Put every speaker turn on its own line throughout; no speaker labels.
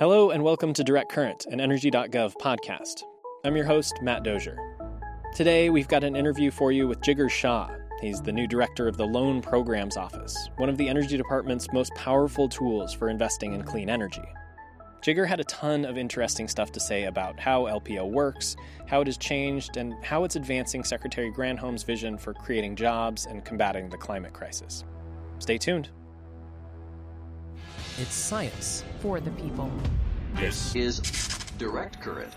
Hello, and welcome to Direct Current, an Energy.gov podcast. I'm your host, Matt Dozier. Today, we've got an interview for you with Jigar Shah. He's the new director of the Loan Programs Office, one of the Energy Department's most powerful tools for investing in clean energy. Jigar had a ton of interesting stuff to say about how LPO works, how it has changed, and how it's advancing Secretary Granholm's vision for creating jobs and combating the climate crisis. Stay tuned.
It's science.
for the people.
This is Direct Current.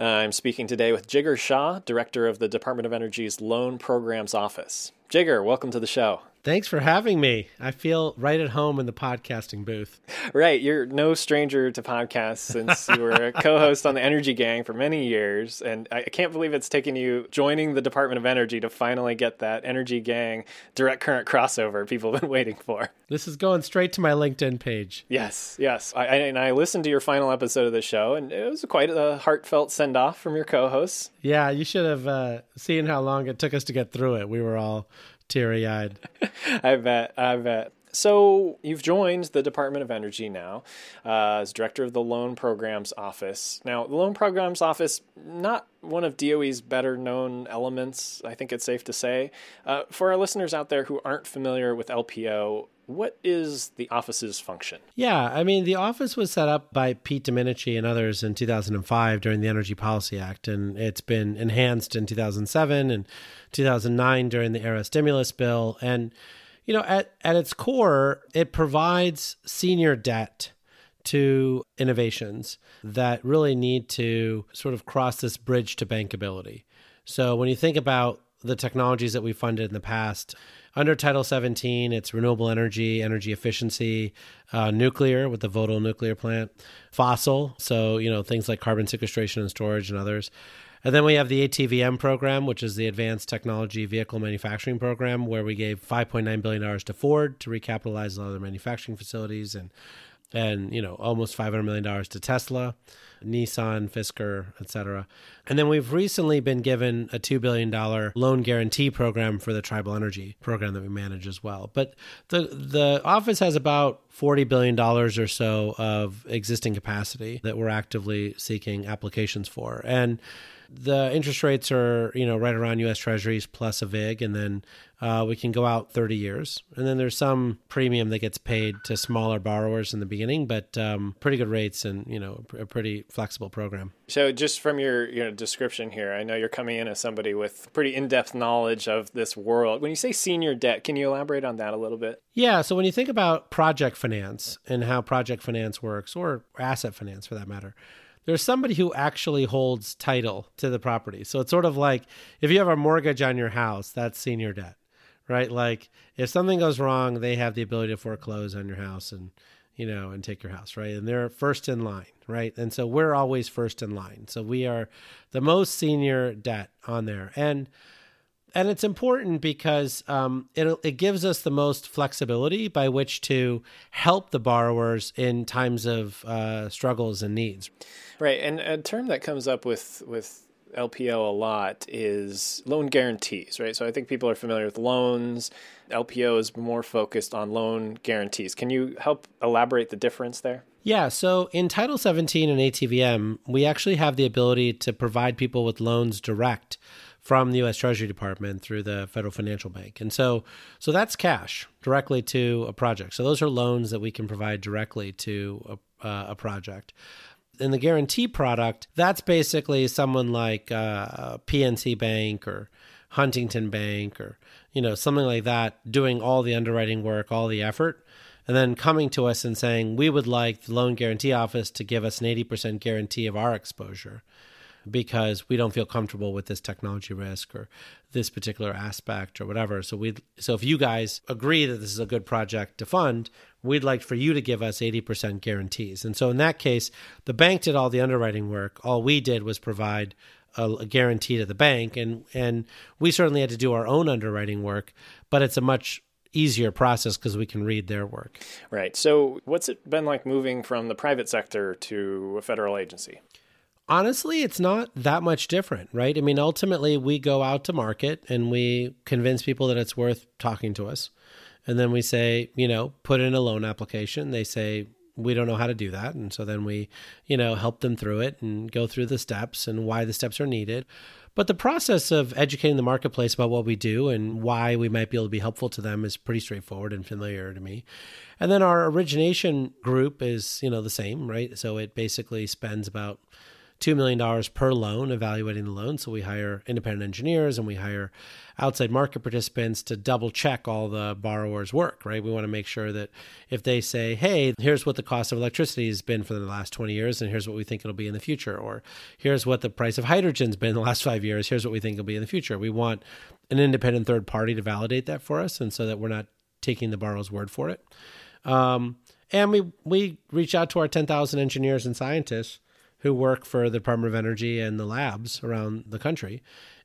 Uh, I'm speaking today with Jigar Shah, director of the Department of Energy's Loan Programs Office. Jigar, welcome to the show.
Thanks for having me. I feel right at home in the podcasting booth.
Right, you're no stranger to podcasts since you were a co-host on the Energy Gang for many years, and I can't believe it's taken you joining the Department of Energy to finally get that Energy Gang direct current crossover people have been waiting for.
This is going straight to my LinkedIn page.
Yes, yes, I, I, and I listened to your final episode of the show, and it was quite a heartfelt send-off from your co-hosts.
Yeah, you should have uh, seen how long it took us to get through it. We were all teary eyed.
I bet. I bet. So you've joined the Department of Energy now uh, as director of the Loan Programs Office. Now, the Loan Programs Office, not one of DOE's better known elements, I think it's safe to say. Uh, for our listeners out there who aren't familiar with LPO, what is the office's function?
Yeah, I mean, the office was set up by Pete Domenici and others in 2005 during the Energy Policy Act, and it's been enhanced in 2007 and 2009 during the ARRA stimulus bill. And, you know, at, at its core, it provides senior debt to innovations that really need to sort of cross this bridge to bankability. So when you think about the technologies that we funded in the past, under Title 17, it's renewable energy, energy efficiency, uh, nuclear with the Vogtle nuclear plant, fossil, so you know things like carbon sequestration and storage and others. And then we have the ATVM program, which is the Advanced Technology Vehicle Manufacturing Program, where we gave $5.9 billion to Ford to recapitalize their manufacturing facilities and and you know almost 500 million dollars to Tesla, Nissan, Fisker, etc. And then we've recently been given a 2 billion dollar loan guarantee program for the tribal energy program that we manage as well. But the the office has about 40 billion dollars or so of existing capacity that we're actively seeking applications for. And the interest rates are you know right around U.S. Treasuries plus a vig, and then uh, we can go out 30 years. And then there's some premium that gets paid to smaller borrowers in the beginning, but um, pretty good rates and you know a pretty flexible program.
So, just from your your description here, I know you're coming in as somebody with pretty in-depth knowledge of this world. When you say senior debt, can you elaborate on that a little bit?
Yeah. So when you think about project finance and how project finance works, or asset finance for that matter there's somebody who actually holds title to the property. So it's sort of like if you have a mortgage on your house, that's senior debt, right? Like if something goes wrong, they have the ability to foreclose on your house and you know and take your house, right? And they're first in line, right? And so we're always first in line. So we are the most senior debt on there. And and it's important because um, it, it gives us the most flexibility by which to help the borrowers in times of uh, struggles and needs.
Right, and a term that comes up with with LPO a lot is loan guarantees, right? So I think people are familiar with loans. LPO is more focused on loan guarantees. Can you help elaborate the difference there?
Yeah, so in Title 17 and ATVM, we actually have the ability to provide people with loans direct from the U.S. Treasury Department through the Federal Financial Bank, and so so that's cash directly to a project. So those are loans that we can provide directly to a, uh, a project. In the guarantee product, that's basically someone like uh, PNC Bank or Huntington Bank or you know something like that doing all the underwriting work, all the effort, and then coming to us and saying we would like the loan guarantee office to give us an 80% guarantee of our exposure because we don't feel comfortable with this technology risk or this particular aspect or whatever. So we so if you guys agree that this is a good project to fund, we'd like for you to give us 80% guarantees. And so in that case, the bank did all the underwriting work. All we did was provide a, a guarantee to the bank and and we certainly had to do our own underwriting work, but it's a much easier process because we can read their work.
Right. So, what's it been like moving from the private sector to a federal agency?
Honestly, it's not that much different, right? I mean, ultimately, we go out to market and we convince people that it's worth talking to us. And then we say, you know, put in a loan application. They say, we don't know how to do that. And so then we, you know, help them through it and go through the steps and why the steps are needed. But the process of educating the marketplace about what we do and why we might be able to be helpful to them is pretty straightforward and familiar to me. And then our origination group is, you know, the same, right? So it basically spends about $2 million per loan evaluating the loan. So we hire independent engineers and we hire outside market participants to double check all the borrowers' work, right? We want to make sure that if they say, hey, here's what the cost of electricity has been for the last 20 years, and here's what we think it'll be in the future, or here's what the price of hydrogen's been in the last five years, here's what we think it'll be in the future. We want an independent third party to validate that for us, and so that we're not taking the borrower's word for it. Um, and we we reach out to our 10,000 engineers and scientists who work for the Department of Energy and the labs around the country,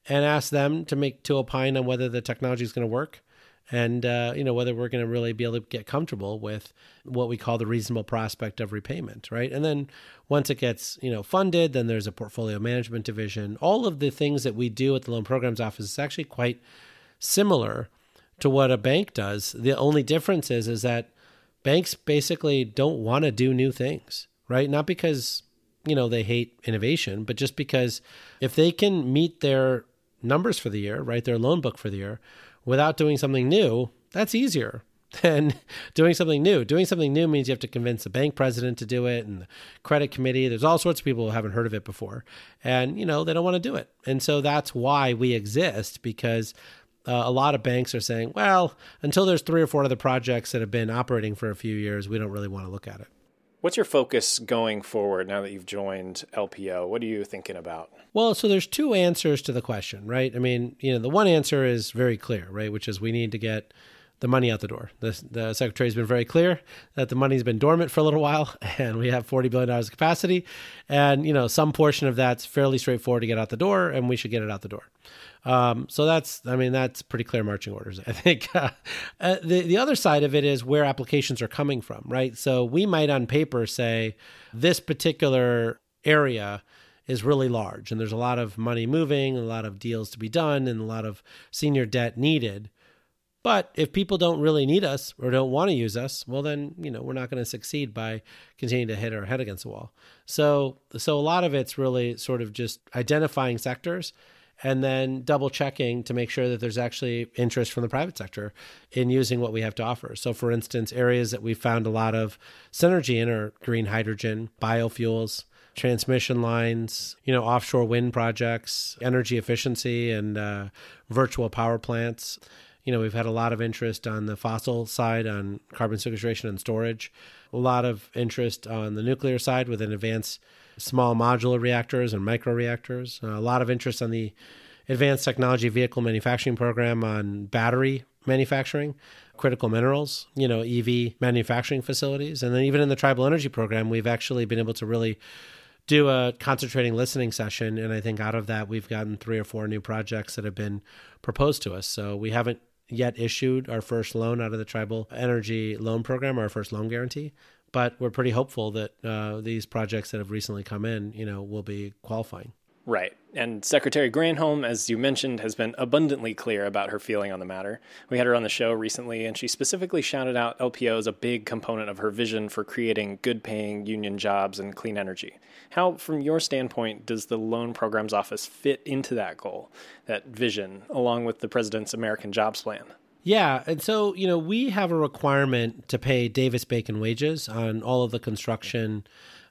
and ask them to make to opine on whether the technology is going to work, and uh, you know whether we're going to really be able to get comfortable with what we call the reasonable prospect of repayment, right? And then once it gets you know funded, then there's a portfolio management division. All of the things that we do at the loan programs office is actually quite similar to what a bank does. The only difference is is that banks basically don't want to do new things, right? Not because you know they hate innovation, but just because if they can meet their numbers for the year, right, their loan book for the year, without doing something new, that's easier than doing something new. Doing something new means you have to convince the bank president to do it and the credit committee. There's all sorts of people who haven't heard of it before. And, you know, they don't want to do it. And so that's why we exist because uh, a lot of banks are saying, well, until there's three or four other projects that have been operating for a few years, we don't really want to look at it.
What's your focus going forward now that you've joined LPO? What are you thinking about?
Well, so there's two answers to the question, right? I mean, you know, the one answer is very clear, right? Which is we need to get the money out the door. The, the secretary's been very clear that the money's been dormant for a little while, and we have $40 billion of capacity. And, you know, some portion of that's fairly straightforward to get out the door, and we should get it out the door. Um, so that's, I mean, that's pretty clear marching orders. I think uh, uh, the the other side of it is where applications are coming from, right? So we might on paper say this particular area is really large, and there's a lot of money moving, a lot of deals to be done, and a lot of senior debt needed. But if people don't really need us or don't want to use us, well, then you know we're not going to succeed by continuing to hit our head against the wall. So, so a lot of it's really sort of just identifying sectors and then double checking to make sure that there's actually interest from the private sector in using what we have to offer. So, for instance, areas that we found a lot of synergy in are green hydrogen, biofuels, transmission lines, you know, offshore wind projects, energy efficiency, and uh, virtual power plants. You know, we've had a lot of interest on the fossil side on carbon sequestration and storage, a lot of interest on the nuclear side with an advanced small modular reactors and micro reactors. Uh, a lot of interest on the Advanced Technology Vehicle Manufacturing Program on battery manufacturing, critical minerals, you know, EV manufacturing facilities. And then even in the Tribal Energy Program, we've actually been able to really do a concentrating listening session. And I think out of that, we've gotten three or four new projects that have been proposed to us. So we haven't yet issued our first loan out of the Tribal Energy Loan Program, our first loan guarantee but we're pretty hopeful that uh, these projects that have recently come in, you know, will be qualifying.
Right. And Secretary Granholm, as you mentioned, has been abundantly clear about her feeling on the matter. We had her on the show recently, and she specifically shouted out LPO as a big component of her vision for creating good paying union jobs and clean energy. How, from your standpoint, does the Loan Programs Office fit into that goal, that vision, along with the President's American Jobs Plan?
Yeah, and so you know we have a requirement to pay Davis Bacon wages on all of the construction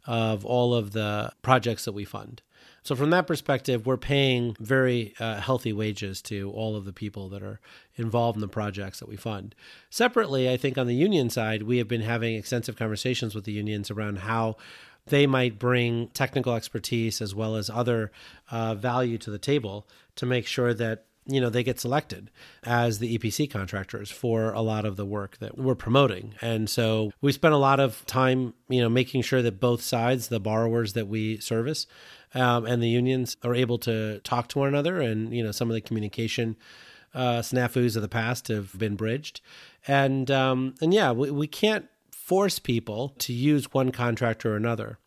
of all of the projects that we fund. So from that perspective, we're paying very uh, healthy wages to all of the people that are involved in the projects that we fund. Separately, I think on the union side, we have been having extensive conversations with the unions around how they might bring technical expertise as well as other uh, value to the table to make sure that you know they get selected as the EPC contractors for a lot of the work that we're promoting. And so we spent a lot of time, you know, making sure that both sides, the borrowers that we service, um, and the unions are able to talk to one another, and you know, some of the communication uh, snafus of the past have been bridged. And um, and yeah, we, we can't force people to use one contractor or another,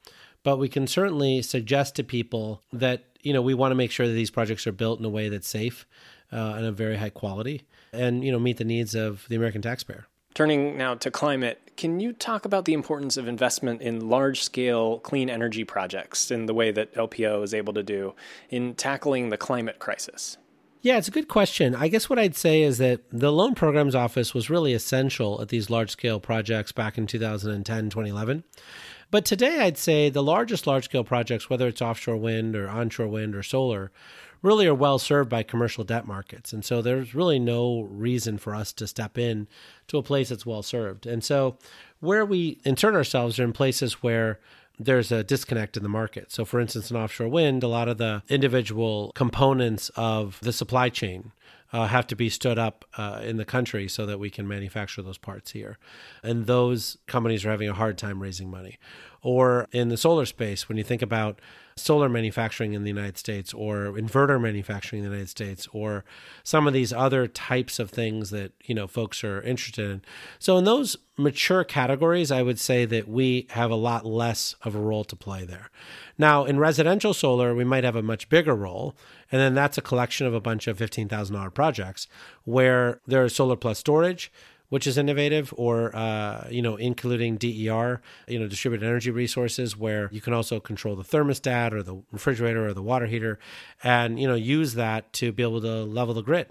but we can certainly suggest to people that you know we want to make sure that these projects are built in a way that's safe uh, and of very high quality, and you know meet the needs of the American taxpayer.
Turning now to climate, can you talk about the importance of investment in large scale clean energy projects in the way that LPO is able to do in tackling the climate crisis?
Yeah, it's a good question. I guess what I'd say is that the Loan Programs Office was really essential at these large scale projects back in 2010, 2011. But today, I'd say the largest large scale projects, whether it's offshore wind or onshore wind or solar, really are well served by commercial debt markets. And so there's really no reason for us to step in to a place that's well served. And so where we insert ourselves are in places where there's a disconnect in the market. So, for instance, in offshore wind, a lot of the individual components of the supply chain uh, have to be stood up uh, in the country so that we can manufacture those parts here. And those companies are having a hard time raising money. Or in the solar space, when you think about solar manufacturing in the United States or inverter manufacturing in the United States or some of these other types of things that, you know, folks are interested in. So in those mature categories, I would say that we have a lot less of a role to play there. Now, in residential solar, we might have a much bigger role, and then that's a collection of a bunch of $15,000 projects where there is solar plus storage, which is innovative, or uh, you know, including DER, you know, distributed energy resources, where you can also control the thermostat or the refrigerator or the water heater, and you know, use that to be able to level the grid,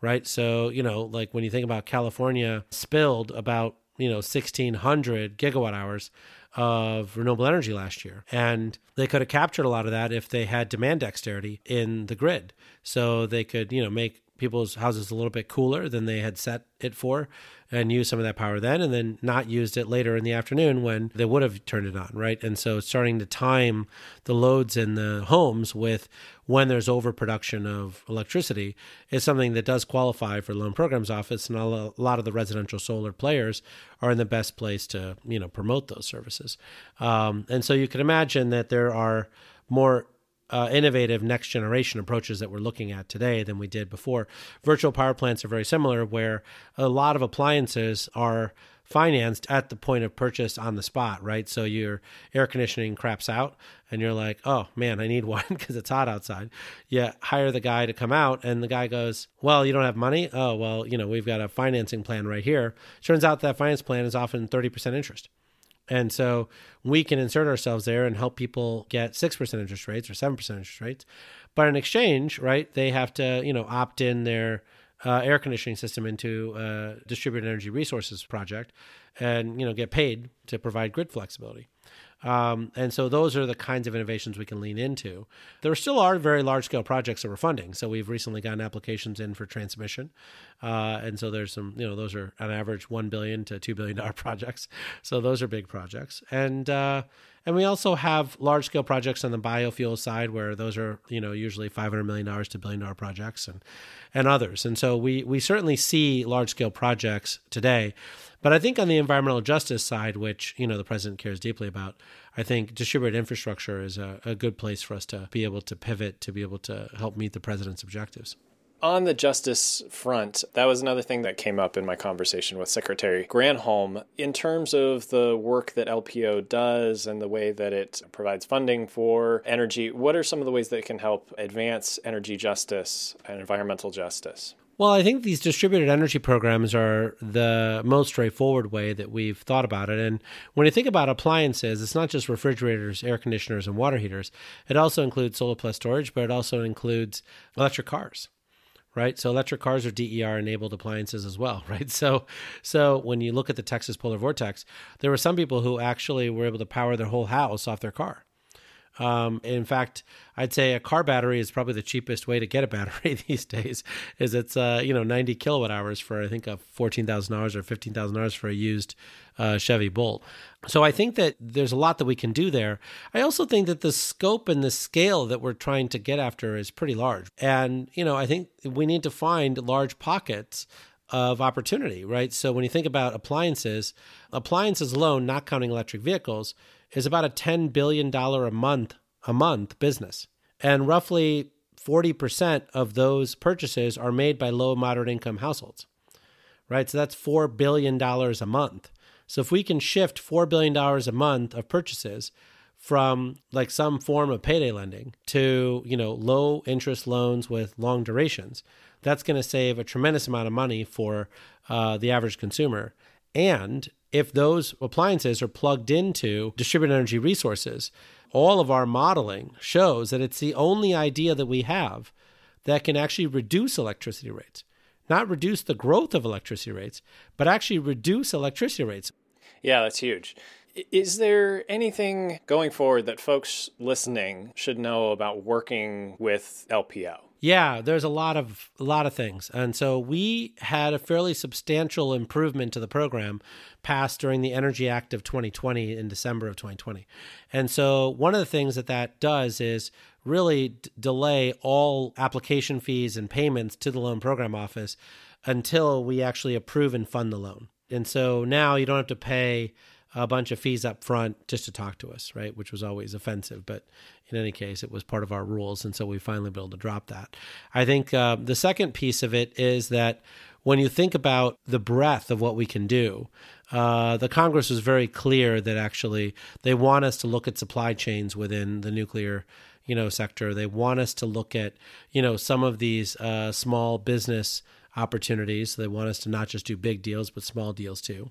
right? So you know, like when you think about California, spilled about you know 1600 gigawatt hours of renewable energy last year. And they could have captured a lot of that if they had demand dexterity in the grid. So they could, you know, make people's houses a little bit cooler than they had set it for and use some of that power then and then not used it later in the afternoon when they would have turned it on right? And so starting to time the loads in the homes with when there's overproduction of electricity is something that does qualify for loan programs office and a lot of the residential solar players are in the best place to you know promote those services. Um, and so you can imagine that there are more uh, innovative next generation approaches that we're looking at today than we did before. Virtual power plants are very similar, where a lot of appliances are financed at the point of purchase on the spot, right? So your air conditioning craps out and you're like, oh man, I need one because it's hot outside. You hire the guy to come out and the guy goes, well, you don't have money? Oh, well, you know, we've got a financing plan right here. Turns out that finance plan is often 30% interest. And so we can insert ourselves there and help people get 6% interest rates or 7% interest rates. But in exchange, right, they have to, you know, opt in their uh, air conditioning system into a distributed energy resources project and, you know, get paid to provide grid flexibility. Um, and so those are the kinds of innovations we can lean into. There still are very large scale projects that we're funding. So we've recently gotten applications in for transmission. Uh, and so there's some, you know, those are on average 1 billion to $2 billion projects. So those are big projects. And, uh, and we also have large scale projects on the biofuel side where those are, you know, usually $500 million to billion dollar projects and, and others. And so we, we certainly see large scale projects today. But I think on the environmental justice side, which you know the president cares deeply about, I think distributed infrastructure is a, a good place for us to be able to pivot to be able to help meet the president's objectives.
On the justice front, that was another thing that came up in my conversation with Secretary Granholm. In terms of the work that LPO does and the way that it provides funding for energy, what are some of the ways that it can help advance energy justice and environmental justice?
Well, I think these distributed energy programs are the most straightforward way that we've thought about it. And when you think about appliances, it's not just refrigerators, air conditioners, and water heaters. It also includes solar plus storage, but it also includes electric cars right? So electric cars are DER enabled appliances as well, right? So so when you look at the Texas polar vortex, there were some people who actually were able to power their whole house off their car. Um, in fact, I'd say a car battery is probably the cheapest way to get a battery these days. Is it's uh, you know 90 kilowatt hours for I think a fourteen thousand dollars or fifteen thousand dollars for a used uh, Chevy Bolt. So I think that there's a lot that we can do there. I also think that the scope and the scale that we're trying to get after is pretty large, and you know I think we need to find large pockets of opportunity, right? So when you think about appliances, appliances alone, not counting electric vehicles is about a $10 billion a month a month business. And roughly 40% of those purchases are made by low moderate income households. Right? So that's 4 billion dollars a month. So if we can shift 4 billion dollars a month of purchases from like some form of payday lending to, you know, low interest loans with long durations, that's going to save a tremendous amount of money for uh, the average consumer And if those appliances are plugged into distributed energy resources, all of our modeling shows that it's the only idea that we have that can actually reduce electricity rates. Not reduce the growth of electricity rates, but actually reduce electricity rates.
Yeah, that's huge. Is there anything going forward that folks listening should know about working with LPO?
Yeah, there's a lot of a lot of things. And so we had a fairly substantial improvement to the program passed during the Energy Act of 2020 in December of 2020. And so one of the things that that does is really d- delay all application fees and payments to the loan program office until we actually approve and fund the loan. And so now you don't have to pay a bunch of fees up front just to talk to us, right? Which was always offensive, but in any case, it was part of our rules, and so we finally been able to drop that. I think uh, the second piece of it is that when you think about the breadth of what we can do, uh, the Congress was very clear that actually they want us to look at supply chains within the nuclear you know sector. They want us to look at you know some of these uh, small business opportunities. So they want us to not just do big deals, but small deals too.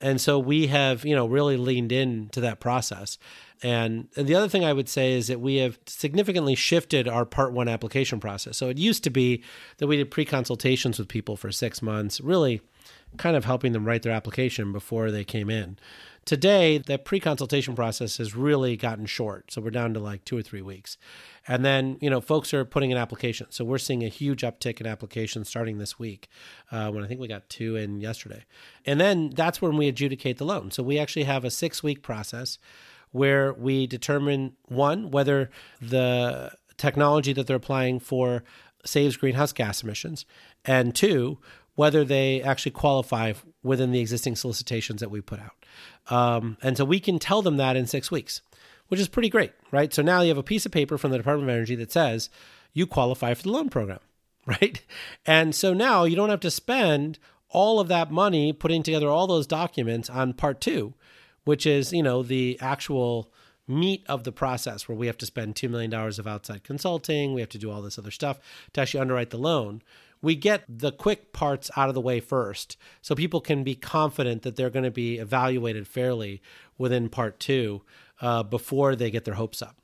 And so we have, you know, really leaned into that process. And, the other thing I would say is that we have significantly shifted our part one application process. So it used to be that we did pre consultations with people for six months, really kind of helping them write their application before they came in. Today, the pre consultation process has really gotten short. So we're down to like two or three weeks. And then, you know, folks are putting in applications. So we're seeing a huge uptick in applications starting this week, uh, when I think we got two in yesterday. And then that's when we adjudicate the loan. So we actually have a six week process where we determine one, whether the technology that they're applying for saves greenhouse gas emissions, and two, whether they actually qualify within the existing solicitations that we put out. Um, and so we can tell them that in six weeks, which is pretty great, right? So now you have a piece of paper from the Department of Energy that says you qualify for the loan program, right? And so now you don't have to spend all of that money putting together all those documents on part two, which is, you know, the actual meat of the process where we have to spend $2 million of outside consulting. We have to do all this other stuff to actually underwrite the loan we get the quick parts out of the way first so people can be confident that they're going to be evaluated fairly within part two uh, before they get their hopes up.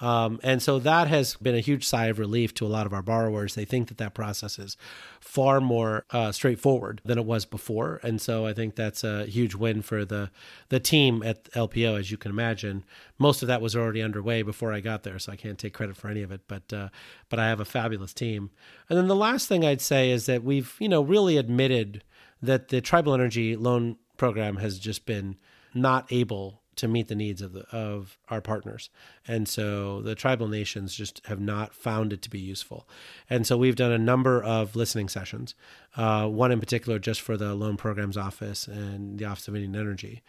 Um, and so that has been a huge sigh of relief to a lot of our borrowers. They think that that process is far more uh, straightforward than it was before, and so I think that's a huge win for the the team at LPO. As you can imagine, most of that was already underway before I got there, so I can't take credit for any of it. But uh, but I have a fabulous team. And then the last thing I'd say is that we've you know really admitted that the tribal energy loan program has just been not able to meet the needs of the of our partners. And so the tribal nations just have not found it to be useful. And so we've done a number of listening sessions, uh, one in particular just for the Loan Programs Office and the Office of Indian Energy.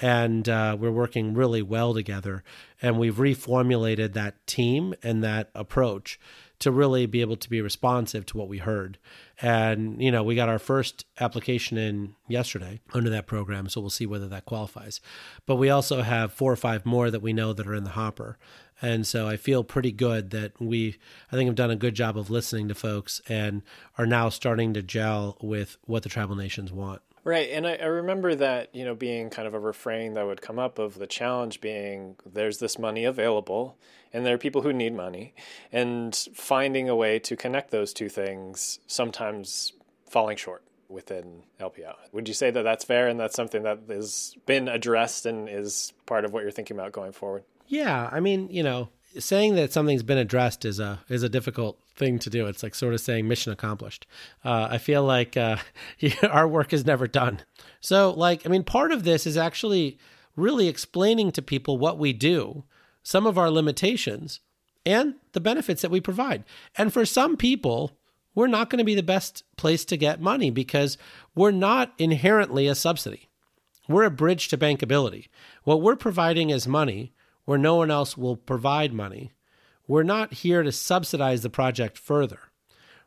And uh, we're working really well together. And we've reformulated that team and that approach to really be able to be responsive to what we heard. And, you know, we got our first application in yesterday under that program, so we'll see whether that qualifies. But we also have four or five more that we know that are in the hopper. And so I feel pretty good that we, I think, have done a good job of listening to folks and are now starting to gel with what the tribal nations want.
Right. And I, I, remember that, you know, being kind of a refrain that would come up of the challenge being there's this money available and there are people who need money and finding a way to connect those two things sometimes falling short within LPO. Would you say that that's fair and that's something that has been addressed and is part of what you're thinking about going forward?
Yeah. I mean, you know, saying that something's been addressed is a is a difficult thing to do. It's like sort of saying mission accomplished. Uh, I feel like uh, our work is never done. So, like, I mean, part of this is actually really explaining to people what we do, some of our limitations, and the benefits that we provide. And for some people, we're not going to be the best place to get money because we're not inherently a subsidy. We're a bridge to bankability. What we're providing is money where no one else will provide money. We're not here to subsidize the project further,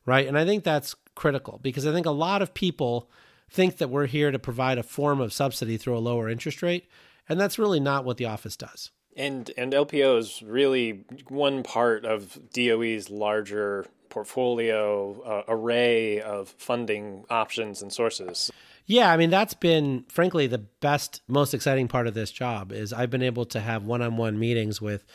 right? And I think that's critical because I think a lot of people think that we're here to provide a form of subsidy through a lower interest rate, and that's really not what the office does.
And and LPO is really one part of DOE's larger portfolio uh, array of funding options and sources.
Yeah, I mean that's been frankly the best most exciting part of this job is I've been able to have one-on-one meetings with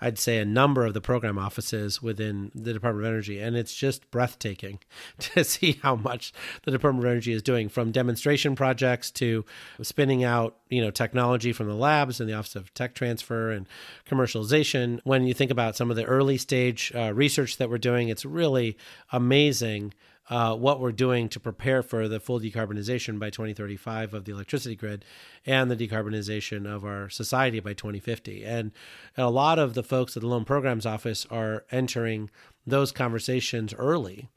I'd say a number of the program offices within the Department of Energy. And it's just breathtaking to see how much the Department of Energy is doing from demonstration projects to spinning out, you know, technology from the labs and the Office of Tech Transfer and commercialization. When you think about some of the early stage uh, research that we're doing, it's really amazing uh, what we're doing to prepare for the full decarbonization by 2035 of the electricity grid and the decarbonization of our society by 2050. And a lot of the folks at the Loan Programs Office are entering those conversations early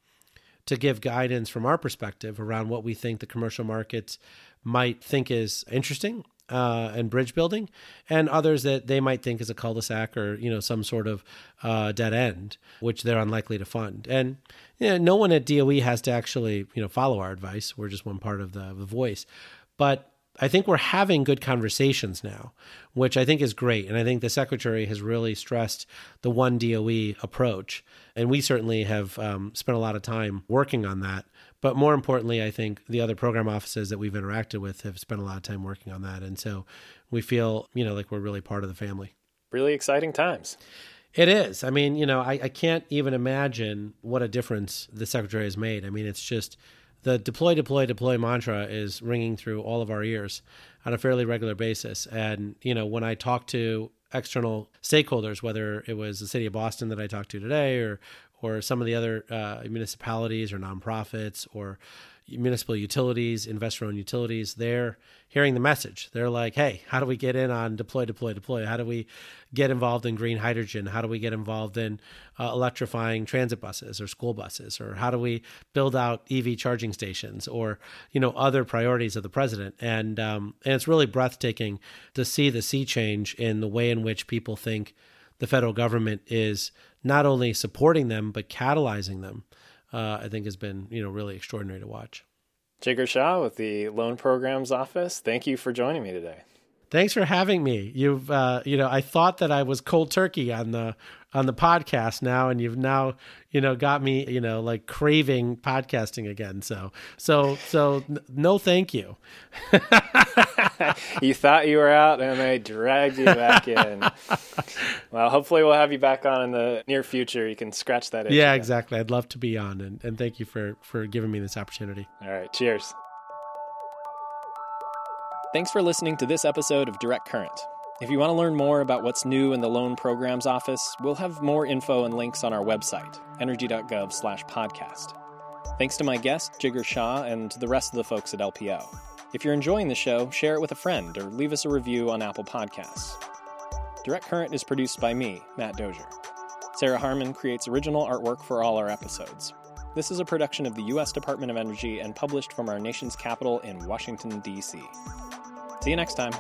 to give guidance from our perspective around what we think the commercial markets might think is interesting uh, and bridge building, and others that they might think is a cul-de-sac or you know some sort of uh, dead end, which they're unlikely to fund. And you know, no one at DOE has to actually you know follow our advice. We're just one part of the, the voice, but I think we're having good conversations now, which I think is great. And I think the secretary has really stressed the one DOE approach. And we certainly have um, spent a lot of time working on that. But more importantly, I think the other program offices that we've interacted with have spent a lot of time working on that. And so we feel, you know, like we're really part of the family.
Really exciting times.
It is. I mean, you know, I, I can't even imagine what a difference the secretary has made. I mean, it's just the deploy, deploy, deploy mantra is ringing through all of our ears on a fairly regular basis. And, you know, when I talk to external stakeholders, whether it was the city of Boston that I talked to today or or some of the other uh, municipalities or nonprofits or municipal utilities, investor owned utilities, they're hearing the message. They're like, hey, how do we get in on deploy, deploy, deploy? How do we get involved in green hydrogen? How do we get involved in uh, electrifying transit buses or school buses? Or how do we build out EV charging stations or, you know, other priorities of the president? And, um, and it's really breathtaking to see the sea change in the way in which people think the federal government is not only supporting them, but catalyzing them uh, I think has been you know really extraordinary to watch.
Jigar Shah with the Loan Programs Office. Thank you for joining me today.
Thanks for having me. You've uh, you know I thought that I was cold turkey on the on the podcast now, and you've now you know got me you know like craving podcasting again. So so so no, thank you.
you thought you were out, and they dragged you back in. well, hopefully we'll have you back on in the near future. You can scratch that.
yeah, again. exactly. I'd love to be on, and, and thank you for for giving me this opportunity.
All right, cheers. Thanks for listening to this episode of Direct Current. If you want to learn more about what's new in the Loan Programs Office, we'll have more info and links on our website, energy.gov/podcast. Thanks to my guest, Jigar Shah, and to the rest of the folks at LPO. If you're enjoying the show, share it with a friend or leave us a review on Apple Podcasts. Direct Current is produced by me, Matt Dozier. Sarah Harmon creates original artwork for all our episodes. This is a production of the U.S. Department of Energy and published from our nation's capital in Washington, D.C. See you next time.